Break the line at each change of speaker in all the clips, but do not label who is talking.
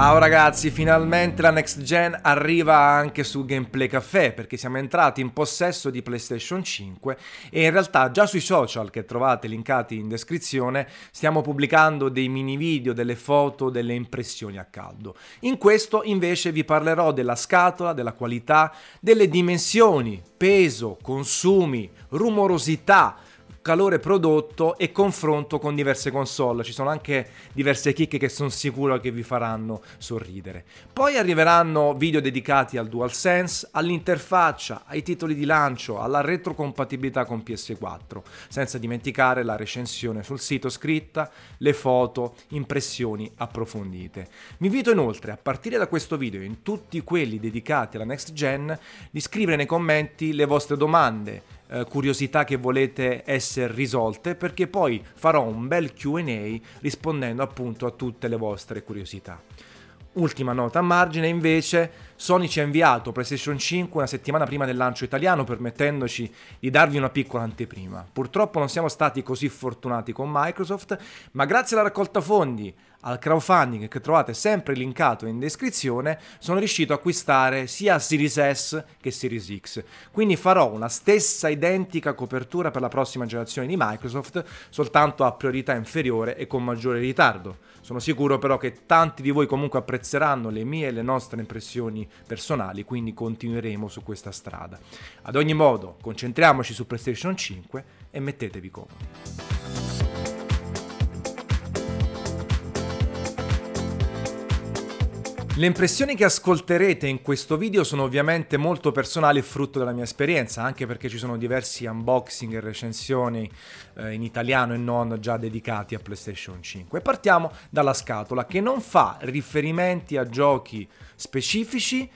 Ciao ragazzi, finalmente la next gen arriva anche su Gameplay Café perché siamo entrati in possesso di PlayStation 5 e in realtà già sui social che trovate linkati in descrizione stiamo pubblicando dei mini video, delle foto, delle impressioni a caldo. In questo invece vi parlerò della scatola, della qualità, delle dimensioni, peso, consumi, rumorosità, calore prodotto e confronto con diverse console. Ci sono anche diverse chicche che sono sicuro che vi faranno sorridere. Poi arriveranno video dedicati al DualSense, all'interfaccia, ai titoli di lancio, alla retrocompatibilità con PS4, senza dimenticare la recensione sul sito scritta, le foto, impressioni approfondite. Vi invito inoltre a partire da questo video in tutti quelli dedicati alla next gen di scrivere nei commenti le vostre domande, eh, curiosità che volete essere risolte perché poi farò un bel QA rispondendo appunto a tutte le vostre curiosità. Ultima nota a margine invece, Sony ci ha inviato PlayStation 5 una settimana prima del lancio italiano permettendoci di darvi una piccola anteprima. Purtroppo non siamo stati così fortunati con Microsoft, ma grazie alla raccolta fondi, al crowdfunding che trovate sempre linkato in descrizione, sono riuscito a acquistare sia Series S che Series X. Quindi farò una stessa identica copertura per la prossima generazione di Microsoft, soltanto a priorità inferiore e con maggiore ritardo. Sono sicuro però che tanti di voi comunque apprezzeranno le mie e le nostre impressioni personali, quindi continueremo su questa strada. Ad ogni modo, concentriamoci su PlayStation 5 e mettetevi comodi. Le impressioni che ascolterete in questo video sono ovviamente molto personali e frutto della mia esperienza, anche perché ci sono diversi unboxing e recensioni eh, in italiano e non già dedicati a PlayStation 5. Partiamo dalla scatola che non fa riferimenti a giochi specifici,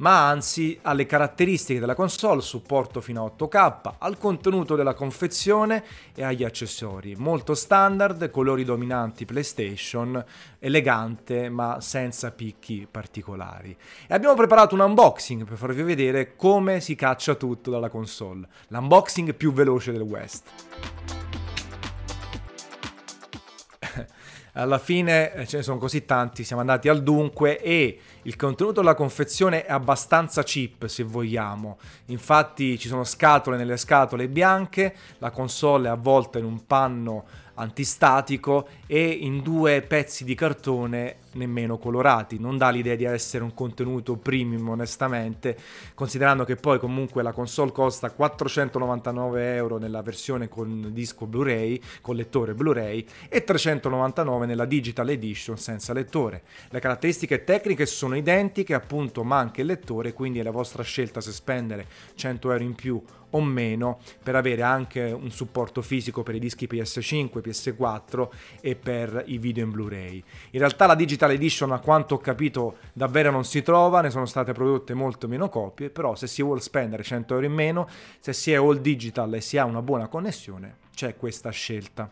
ma anzi alle caratteristiche della console, supporto fino a 8K, al contenuto della confezione e agli accessori. Molto standard, colori dominanti PlayStation, elegante ma senza picchi particolari. E abbiamo preparato un unboxing per farvi vedere come si caccia tutto dalla console. L'unboxing più veloce del West. Alla fine eh, ce ne sono così tanti, siamo andati al dunque e il contenuto della confezione è abbastanza cheap se vogliamo. Infatti ci sono scatole nelle scatole bianche, la console è avvolta in un panno antistatico e in due pezzi di cartone nemmeno colorati. Non dà l'idea di essere un contenuto premium onestamente, considerando che poi comunque la console costa 499 euro nella versione con disco Blu-ray, con lettore Blu-ray, e 399 nella Digital Edition senza lettore. Le caratteristiche tecniche sono identiche, appunto manca il lettore, quindi è la vostra scelta se spendere 100 euro in più o meno per avere anche un supporto fisico per i dischi PS5, PS4 e per i video in Blu-ray. In realtà la Digital Edition, a quanto ho capito, davvero non si trova, ne sono state prodotte molto meno copie, però se si vuole spendere 100 euro in meno, se si è all digital e si ha una buona connessione, c'è questa scelta.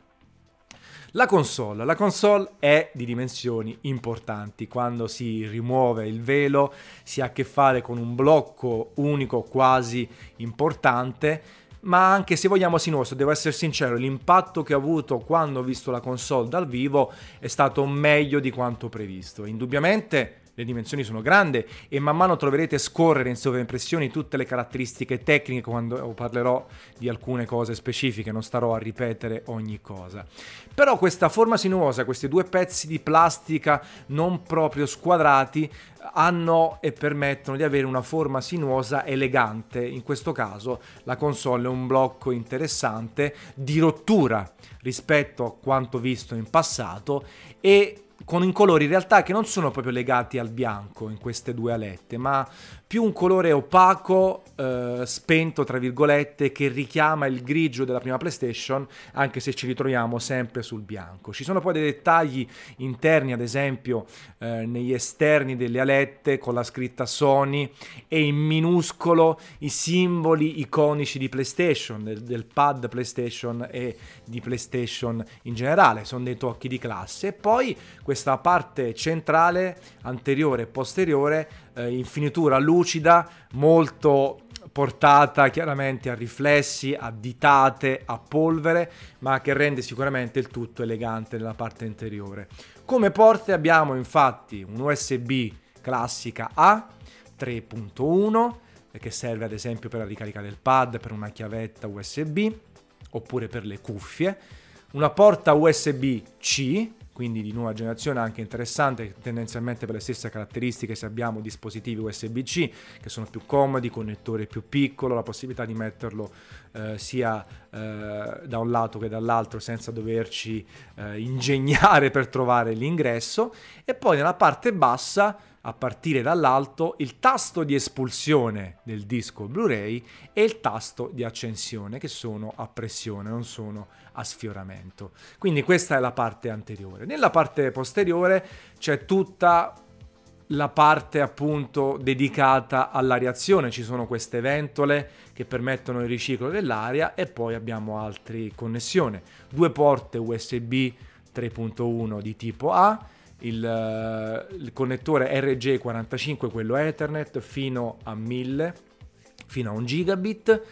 La console. La console è di dimensioni importanti. Quando si rimuove il velo si ha a che fare con un blocco unico quasi importante ma anche se vogliamo sinuoso, devo essere sincero, l'impatto che ho avuto quando ho visto la console dal vivo è stato meglio di quanto previsto. Indubbiamente le dimensioni sono grandi e man mano troverete scorrere in sovraimpressioni tutte le caratteristiche tecniche quando parlerò di alcune cose specifiche, non starò a ripetere ogni cosa. Però questa forma sinuosa, questi due pezzi di plastica non proprio squadrati, hanno e permettono di avere una forma sinuosa elegante. In questo caso la console è un blocco interessante di rottura rispetto a quanto visto in passato e con i colori in realtà che non sono proprio legati al bianco in queste due alette, ma più un colore opaco, eh, spento tra virgolette, che richiama il grigio della prima PlayStation, anche se ci ritroviamo sempre sul bianco. Ci sono poi dei dettagli interni, ad esempio eh, negli esterni delle alette con la scritta Sony e in minuscolo i simboli iconici di PlayStation, del, del pad PlayStation e di PlayStation in generale, sono dei tocchi di classe. E poi questa parte centrale, anteriore e posteriore, eh, in finitura lucida, molto portata chiaramente a riflessi, a ditate, a polvere, ma che rende sicuramente il tutto elegante nella parte interiore. Come porte abbiamo infatti un USB classica A 3.1 che serve ad esempio per la ricarica del pad, per una chiavetta USB oppure per le cuffie, una porta USB-C quindi di nuova generazione anche interessante, tendenzialmente per le stesse caratteristiche se abbiamo dispositivi USB-C che sono più comodi, connettore più piccolo, la possibilità di metterlo eh, sia eh, da un lato che dall'altro senza doverci eh, ingegnare per trovare l'ingresso. E poi nella parte bassa a partire dall'alto il tasto di espulsione del disco Blu-ray e il tasto di accensione che sono a pressione, non sono a sfioramento. Quindi questa è la parte anteriore. Nella parte posteriore c'è tutta la parte appunto dedicata all'areazione, ci sono queste ventole che permettono il riciclo dell'aria e poi abbiamo altre connessioni, due porte USB 3.1 di tipo A, il, eh, il connettore RJ45, quello Ethernet, fino a 1000, fino a 1 gigabit,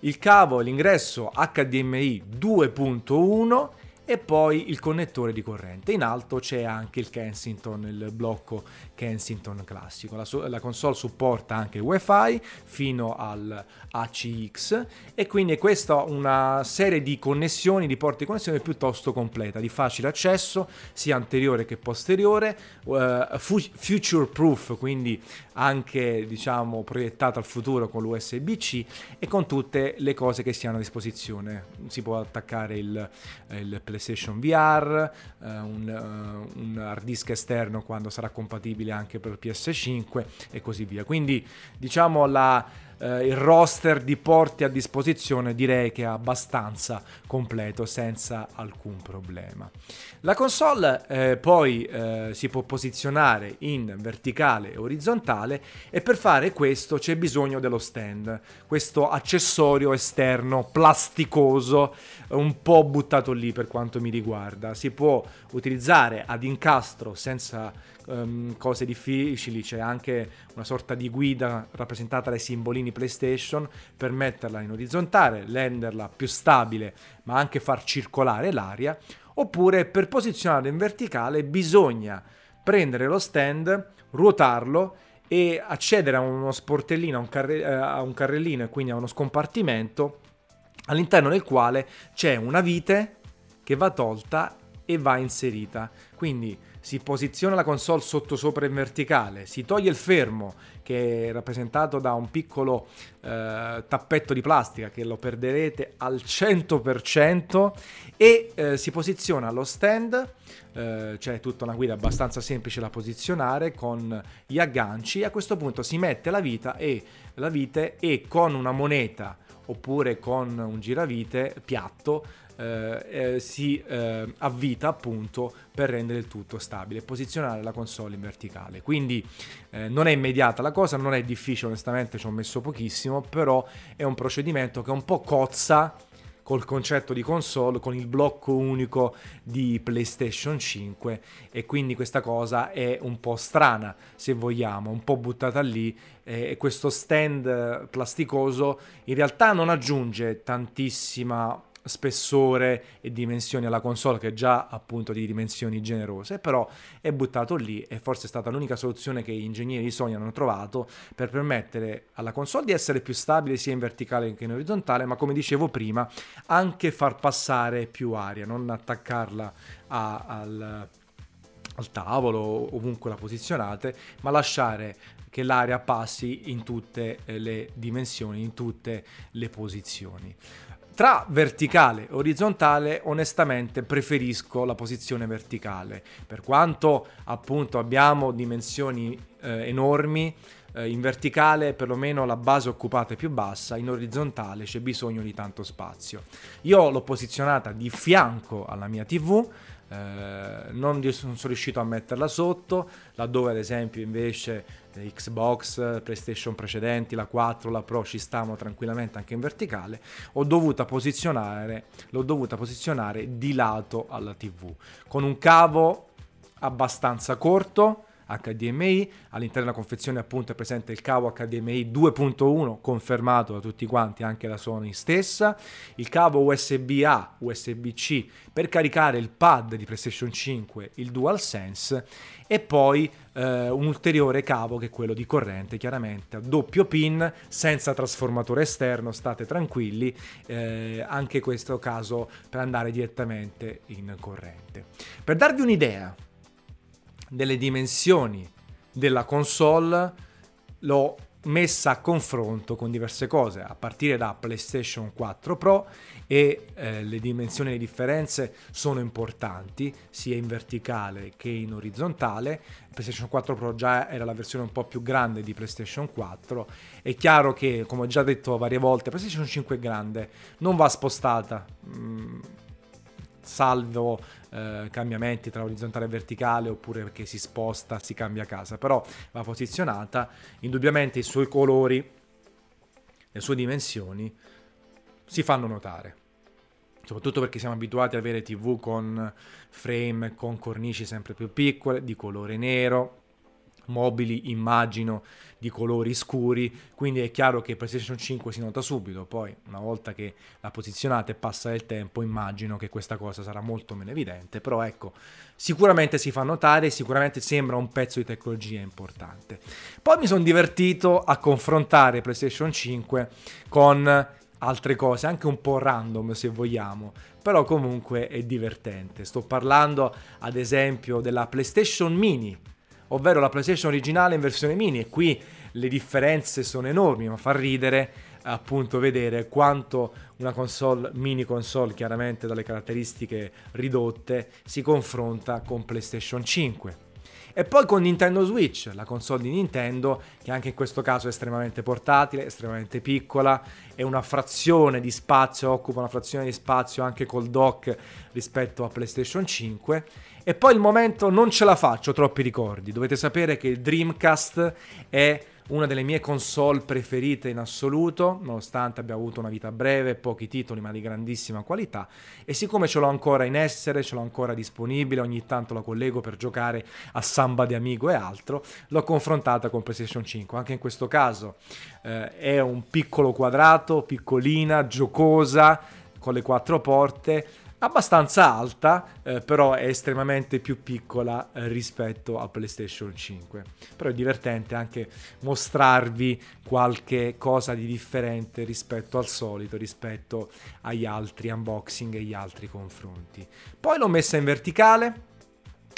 il cavo, l'ingresso HDMI 2.1 e poi il connettore di corrente. In alto c'è anche il Kensington, il blocco Kensington classico. La, la console supporta anche il WiFi fino al ACX e quindi è questa una serie di connessioni, di porte di connessione piuttosto completa, di facile accesso, sia anteriore che posteriore, uh, future proof, quindi anche diciamo proiettata al futuro con l'USB-C e con tutte le cose che si hanno a disposizione. Si può attaccare il, il PlayStation VR, uh, eh, un, uh, un hard disk esterno quando sarà compatibile anche per PS5 e così via. Quindi diciamo la eh, il roster di porti a disposizione direi che è abbastanza completo senza alcun problema. La console eh, poi eh, si può posizionare in verticale e orizzontale e per fare questo c'è bisogno dello stand, questo accessorio esterno plasticoso un po' buttato lì per quanto mi riguarda. Si può utilizzare ad incastro senza um, cose difficili, c'è anche una sorta di guida rappresentata dai simbolini PlayStation per metterla in orizzontale, renderla più stabile, ma anche far circolare l'aria, oppure per posizionarla in verticale bisogna prendere lo stand, ruotarlo e accedere a uno sportellino, a un, carre- eh, a un carrellino e quindi a uno scompartimento all'interno del quale c'è una vite che va tolta e va inserita. Quindi si posiziona la console sotto sopra in verticale, si toglie il fermo che è rappresentato da un piccolo eh, tappetto di plastica che lo perderete al 100% e eh, si posiziona lo stand, eh, c'è tutta una guida abbastanza semplice da posizionare con gli agganci a questo punto si mette la vita e la vite e con una moneta oppure con un giravite piatto eh, eh, si eh, avvita appunto per rendere il tutto stabile, posizionare la console in verticale. Quindi eh, non è immediata la cosa, non è difficile, onestamente ci ho messo pochissimo, però è un procedimento che un po' cozza col concetto di console, con il blocco unico di PlayStation 5 e quindi questa cosa è un po' strana se vogliamo, un po' buttata lì e questo stand plasticoso in realtà non aggiunge tantissima spessore e dimensioni alla console che è già appunto di dimensioni generose però è buttato lì e forse è stata l'unica soluzione che gli ingegneri di Sony hanno trovato per permettere alla console di essere più stabile sia in verticale che in orizzontale ma come dicevo prima anche far passare più aria non attaccarla a, al, al tavolo ovunque la posizionate ma lasciare che l'aria passi in tutte le dimensioni, in tutte le posizioni. Tra verticale e orizzontale, onestamente preferisco la posizione verticale, per quanto appunto abbiamo dimensioni eh, enormi. Eh, in verticale perlomeno la base occupata è più bassa, in orizzontale c'è bisogno di tanto spazio. Io l'ho posizionata di fianco alla mia TV, eh, non, sono riuscito a metterla sotto, laddove ad esempio invece Xbox, PlayStation precedenti, la 4, la Pro ci stavano tranquillamente anche in verticale, ho dovuto posizionare, l'ho dovuta posizionare di lato alla TV, con un cavo abbastanza corto, HDMI, all'interno della confezione appunto è presente il cavo HDMI 2.1 confermato da tutti quanti, anche da Sony stessa, il cavo USB-A, USB-C per caricare il pad di PlayStation 5, il DualSense. E poi eh, un ulteriore cavo che è quello di corrente, chiaramente a doppio pin, senza trasformatore esterno, state tranquilli, eh, anche questo caso per andare direttamente in corrente. Per darvi un'idea delle dimensioni della console, l'ho messa a confronto con diverse cose, a partire da PlayStation 4 Pro e eh, le dimensioni e le differenze sono importanti, sia in verticale che in orizzontale. PlayStation 4 Pro già era la versione un po' più grande di PlayStation 4. È chiaro che, come ho già detto varie volte, PlayStation 5 è grande, non va spostata. Mm, salvo eh, cambiamenti tra orizzontale e verticale oppure perché si sposta, si cambia casa, però va posizionata, indubbiamente i suoi colori, le sue dimensioni si fanno notare. Soprattutto perché siamo abituati ad avere TV con frame, con cornici sempre più piccole, di colore nero, mobili immagino di colori scuri, quindi è chiaro che PlayStation 5 si nota subito, poi una volta che la posizionate e passa il tempo immagino che questa cosa sarà molto meno evidente, però ecco, sicuramente si fa notare, sicuramente sembra un pezzo di tecnologia importante. Poi mi sono divertito a confrontare PlayStation 5 con altre cose, anche un po' random se vogliamo, però comunque è divertente. Sto parlando ad esempio della PlayStation Mini ovvero la PlayStation originale in versione mini e qui le differenze sono enormi, ma fa ridere appunto vedere quanto una console, mini console chiaramente dalle caratteristiche ridotte, si confronta con PlayStation 5. E poi con Nintendo Switch, la console di Nintendo, che anche in questo caso è estremamente portatile, estremamente piccola, è una frazione di spazio, occupa una frazione di spazio anche col dock rispetto a PlayStation 5 e poi il momento non ce la faccio, troppi ricordi. Dovete sapere che il Dreamcast è una delle mie console preferite in assoluto, nonostante abbia avuto una vita breve, pochi titoli ma di grandissima qualità e siccome ce l'ho ancora in essere, ce l'ho ancora disponibile, ogni tanto la collego per giocare a Samba di Amigo e altro, l'ho confrontata con PlayStation 5. Anche in questo caso eh, è un piccolo quadrato, piccolina, giocosa, con le quattro porte, abbastanza alta, eh, però è estremamente più piccola eh, rispetto a PlayStation 5. Però è divertente anche mostrarvi qualche cosa di differente rispetto al solito, rispetto agli altri unboxing e agli altri confronti. Poi l'ho messa in verticale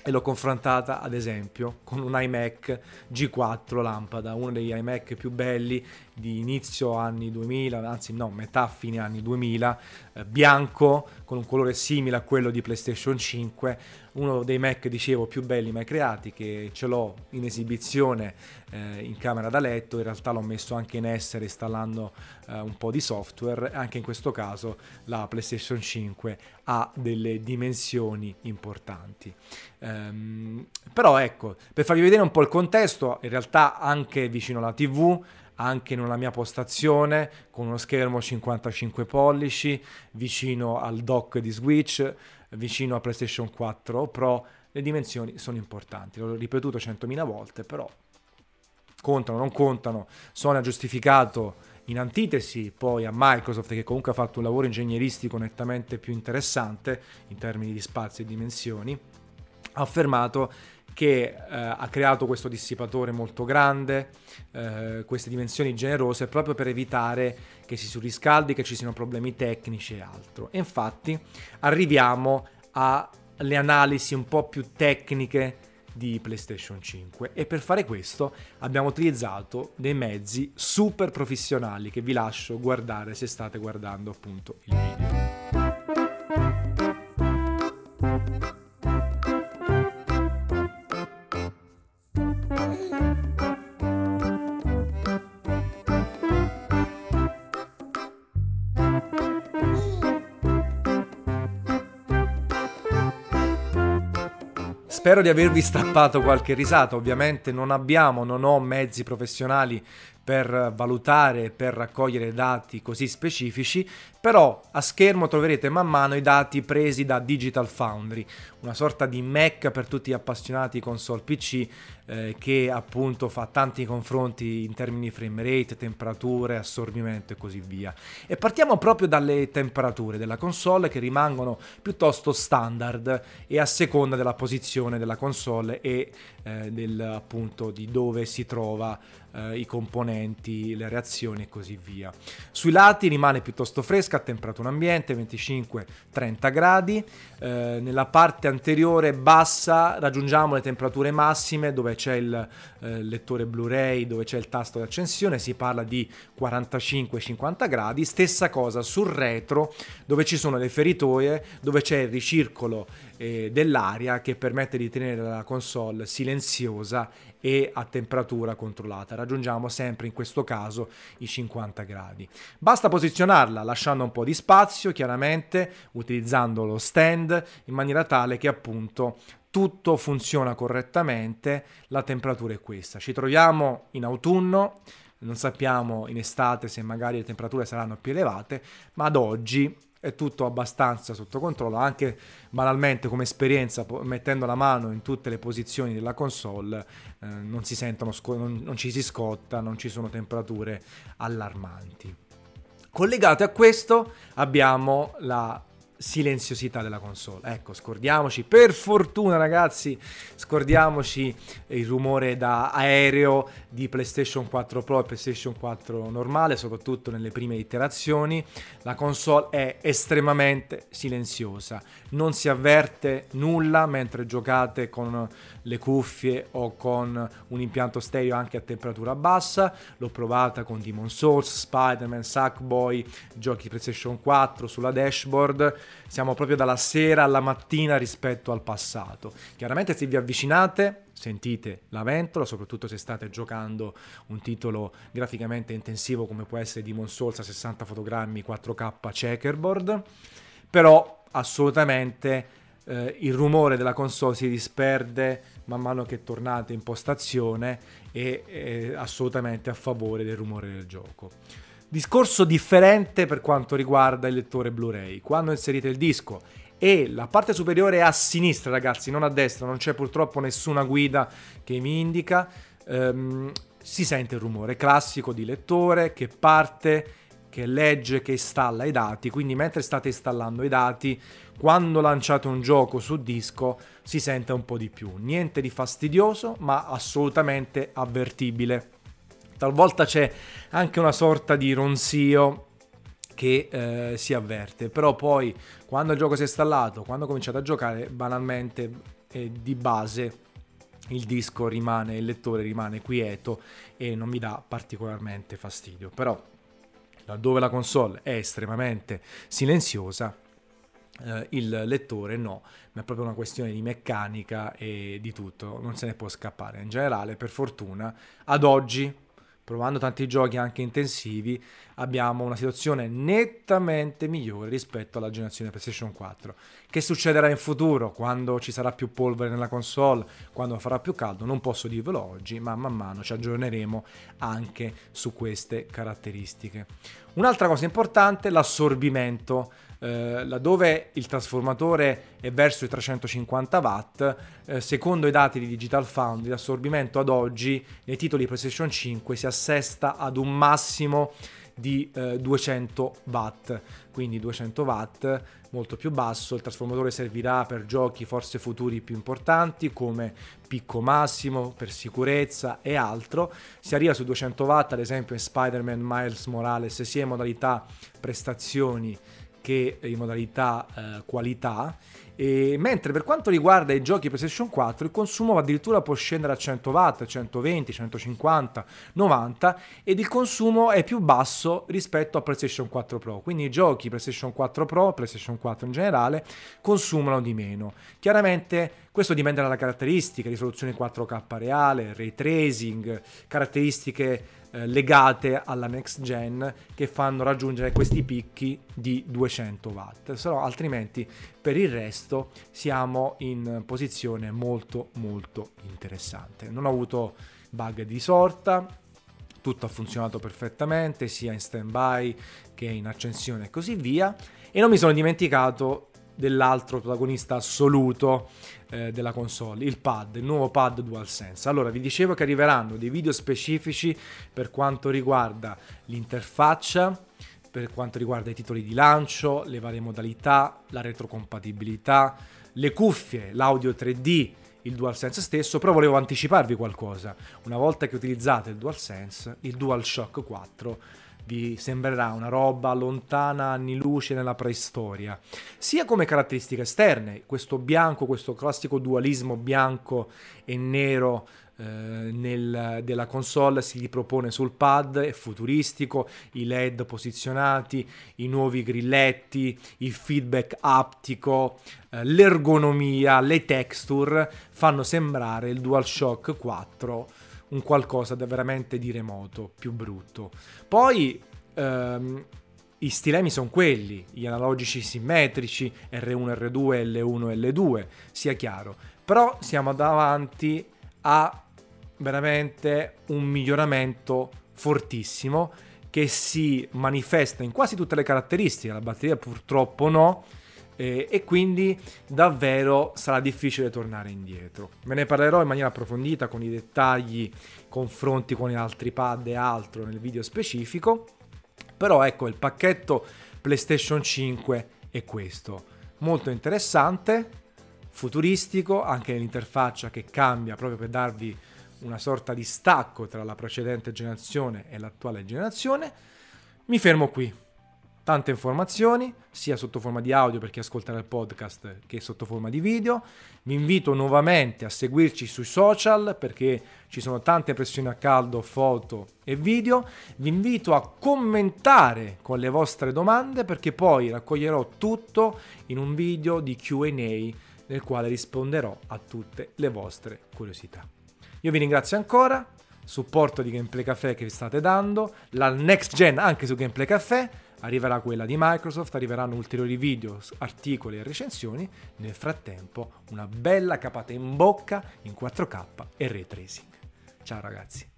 e l'ho confrontata ad esempio con un iMac G4 lampada, uno degli iMac più belli di inizio anni 2000, anzi no, metà fine anni 2000, eh, bianco con un colore simile a quello di PlayStation 5, uno dei Mac dicevo più belli mai creati che ce l'ho in esibizione eh, in camera da letto, in realtà l'ho messo anche in essere installando eh, un po' di software, anche in questo caso la PlayStation 5 ha delle dimensioni importanti. Um, però ecco, per farvi vedere un po' il contesto, in realtà anche vicino alla TV anche una mia postazione con uno schermo 55 pollici vicino al dock di Switch, vicino a PlayStation 4 Pro. Le dimensioni sono importanti, l'ho ripetuto 100.000 volte, però contano, non contano. Sony ha giustificato in antitesi poi a Microsoft che comunque ha fatto un lavoro ingegneristico nettamente più interessante in termini di spazio e dimensioni, ha affermato che eh, ha creato questo dissipatore molto grande, eh, queste dimensioni generose, proprio per evitare che si surriscaldi, che ci siano problemi tecnici e altro. E infatti arriviamo alle analisi un po' più tecniche di PlayStation 5 e per fare questo abbiamo utilizzato dei mezzi super professionali che vi lascio guardare se state guardando appunto il video. Spero di avervi strappato qualche risata, ovviamente non abbiamo, non ho mezzi professionali per valutare, per raccogliere dati così specifici, però a schermo troverete man mano i dati presi da Digital Foundry, una sorta di Mac per tutti gli appassionati console PC eh, che appunto fa tanti confronti in termini di frame rate, temperature, assorbimento e così via. E partiamo proprio dalle temperature della console che rimangono piuttosto standard e a seconda della posizione della console e eh, del, appunto di dove si trova eh, i componenti, le reazioni e così via. Sui lati rimane piuttosto fresca a temperatura ambiente, 25-30 gradi. Eh, nella parte anteriore bassa raggiungiamo le temperature massime dove c'è il eh, lettore Blu-ray, dove c'è il tasto di accensione, si parla di 45-50 gradi. Stessa cosa sul retro dove ci sono le feritoie, dove c'è il ricircolo eh, dell'aria che permette di tenere la console silenziosa e a temperatura controllata. Raggiungiamo sempre in questo caso i 50 gradi. Basta posizionarla lasciando un po' di spazio, chiaramente utilizzando lo stand in maniera tale che appunto tutto funziona correttamente, la temperatura è questa. Ci troviamo in autunno, non sappiamo in estate se magari le temperature saranno più elevate, ma ad oggi è tutto abbastanza sotto controllo, anche banalmente come esperienza, mettendo la mano in tutte le posizioni della console, eh, non si sentono, non, non ci si scotta, non ci sono temperature allarmanti. Collegate a questo abbiamo la silenziosità della console. Ecco, scordiamoci, per fortuna ragazzi, scordiamoci il rumore da aereo di PlayStation 4 Pro e PlayStation 4 normale, soprattutto nelle prime iterazioni. La console è estremamente silenziosa, non si avverte nulla mentre giocate con le cuffie o con un impianto stereo anche a temperatura bassa. L'ho provata con Demon Souls, Spider-Man, Sackboy, giochi PlayStation 4 sulla dashboard siamo proprio dalla sera alla mattina rispetto al passato. Chiaramente se vi avvicinate sentite la ventola, soprattutto se state giocando un titolo graficamente intensivo come può essere Demon Souls a 60 fotogrammi 4K checkerboard, però assolutamente eh, il rumore della console si disperde man mano che tornate in postazione e è assolutamente a favore del rumore del gioco. Discorso differente per quanto riguarda il lettore Blu-ray. Quando inserite il disco e la parte superiore è a sinistra, ragazzi, non a destra, non c'è purtroppo nessuna guida che mi indica, ehm, si sente il rumore classico di lettore che parte, che legge, che installa i dati. Quindi mentre state installando i dati, quando lanciate un gioco su disco si sente un po' di più. Niente di fastidioso, ma assolutamente avvertibile talvolta c'è anche una sorta di ronzio che eh, si avverte, però poi quando il gioco si è installato, quando cominciate a giocare, banalmente eh, di base il disco rimane, il lettore rimane quieto e non mi dà particolarmente fastidio. Però laddove la console è estremamente silenziosa, eh, il lettore no, ma è proprio una questione di meccanica e di tutto, non se ne può scappare. In generale, per fortuna, ad oggi provando tanti giochi anche intensivi, abbiamo una situazione nettamente migliore rispetto alla generazione PlayStation 4. Che succederà in futuro quando ci sarà più polvere nella console, quando farà più caldo? Non posso dirvelo oggi, ma man mano ci aggiorneremo anche su queste caratteristiche. Un'altra cosa importante, l'assorbimento eh, laddove il trasformatore è verso i 350 watt, eh, secondo i dati di Digital Foundry l'assorbimento ad oggi nei titoli PlayStation 5 si assesta ad un massimo di eh, 200 watt, quindi 200 watt molto più basso, il trasformatore servirà per giochi forse futuri più importanti come picco massimo, per sicurezza e altro, si arriva su 200 watt ad esempio in Spider-Man Miles Morales sia in modalità prestazioni che in modalità eh, qualità. E, mentre per quanto riguarda i giochi PlayStation 4 il consumo addirittura può scendere a 100 watt, 120, 150, 90 ed il consumo è più basso rispetto a PlayStation 4 Pro. Quindi i giochi PlayStation 4 Pro, PlayStation 4 in generale, consumano di meno. Chiaramente questo dipende dalla caratteristica, risoluzione 4K reale, ray tracing, caratteristiche eh, legate alla next gen che fanno raggiungere questi picchi di 200 watt, se altrimenti per il resto siamo in posizione molto molto interessante. Non ho avuto bug di sorta, tutto ha funzionato perfettamente sia in stand by che in accensione e così via e non mi sono dimenticato dell'altro protagonista assoluto eh, della console, il pad, il nuovo pad DualSense. Allora, vi dicevo che arriveranno dei video specifici per quanto riguarda l'interfaccia, per quanto riguarda i titoli di lancio, le varie modalità, la retrocompatibilità, le cuffie, l'audio 3D, il DualSense stesso, però volevo anticiparvi qualcosa. Una volta che utilizzate il DualSense, il DualShock 4 vi sembrerà una roba lontana anni luce nella preistoria, sia come caratteristiche esterne, questo bianco, questo classico dualismo bianco e nero eh, nel, della console si ripropone sul pad, è futuristico, i LED posizionati, i nuovi grilletti, il feedback aptico, eh, l'ergonomia, le texture fanno sembrare il DualShock 4 un qualcosa da veramente di remoto, più brutto. Poi ehm, i stilemi sono quelli, gli analogici simmetrici, R1, R2, L1, L2, sia chiaro. Però siamo davanti a veramente un miglioramento fortissimo che si manifesta in quasi tutte le caratteristiche, la batteria purtroppo no, eh, e quindi davvero sarà difficile tornare indietro. Ve ne parlerò in maniera approfondita con i dettagli, confronti con altri pad e altro nel video specifico, però ecco il pacchetto PlayStation 5 è questo, molto interessante, futuristico, anche nell'interfaccia che cambia proprio per darvi una sorta di stacco tra la precedente generazione e l'attuale generazione. Mi fermo qui tante informazioni, sia sotto forma di audio per chi ascolterà il podcast che sotto forma di video. Vi invito nuovamente a seguirci sui social perché ci sono tante pressioni a caldo, foto e video. Vi invito a commentare con le vostre domande perché poi raccoglierò tutto in un video di QA nel quale risponderò a tutte le vostre curiosità. Io vi ringrazio ancora, supporto di Gameplay Café che vi state dando, la next gen anche su Gameplay Café Arriverà quella di Microsoft, arriveranno ulteriori video, articoli e recensioni. Nel frattempo, una bella capata in bocca in 4K e ray tracing. Ciao ragazzi.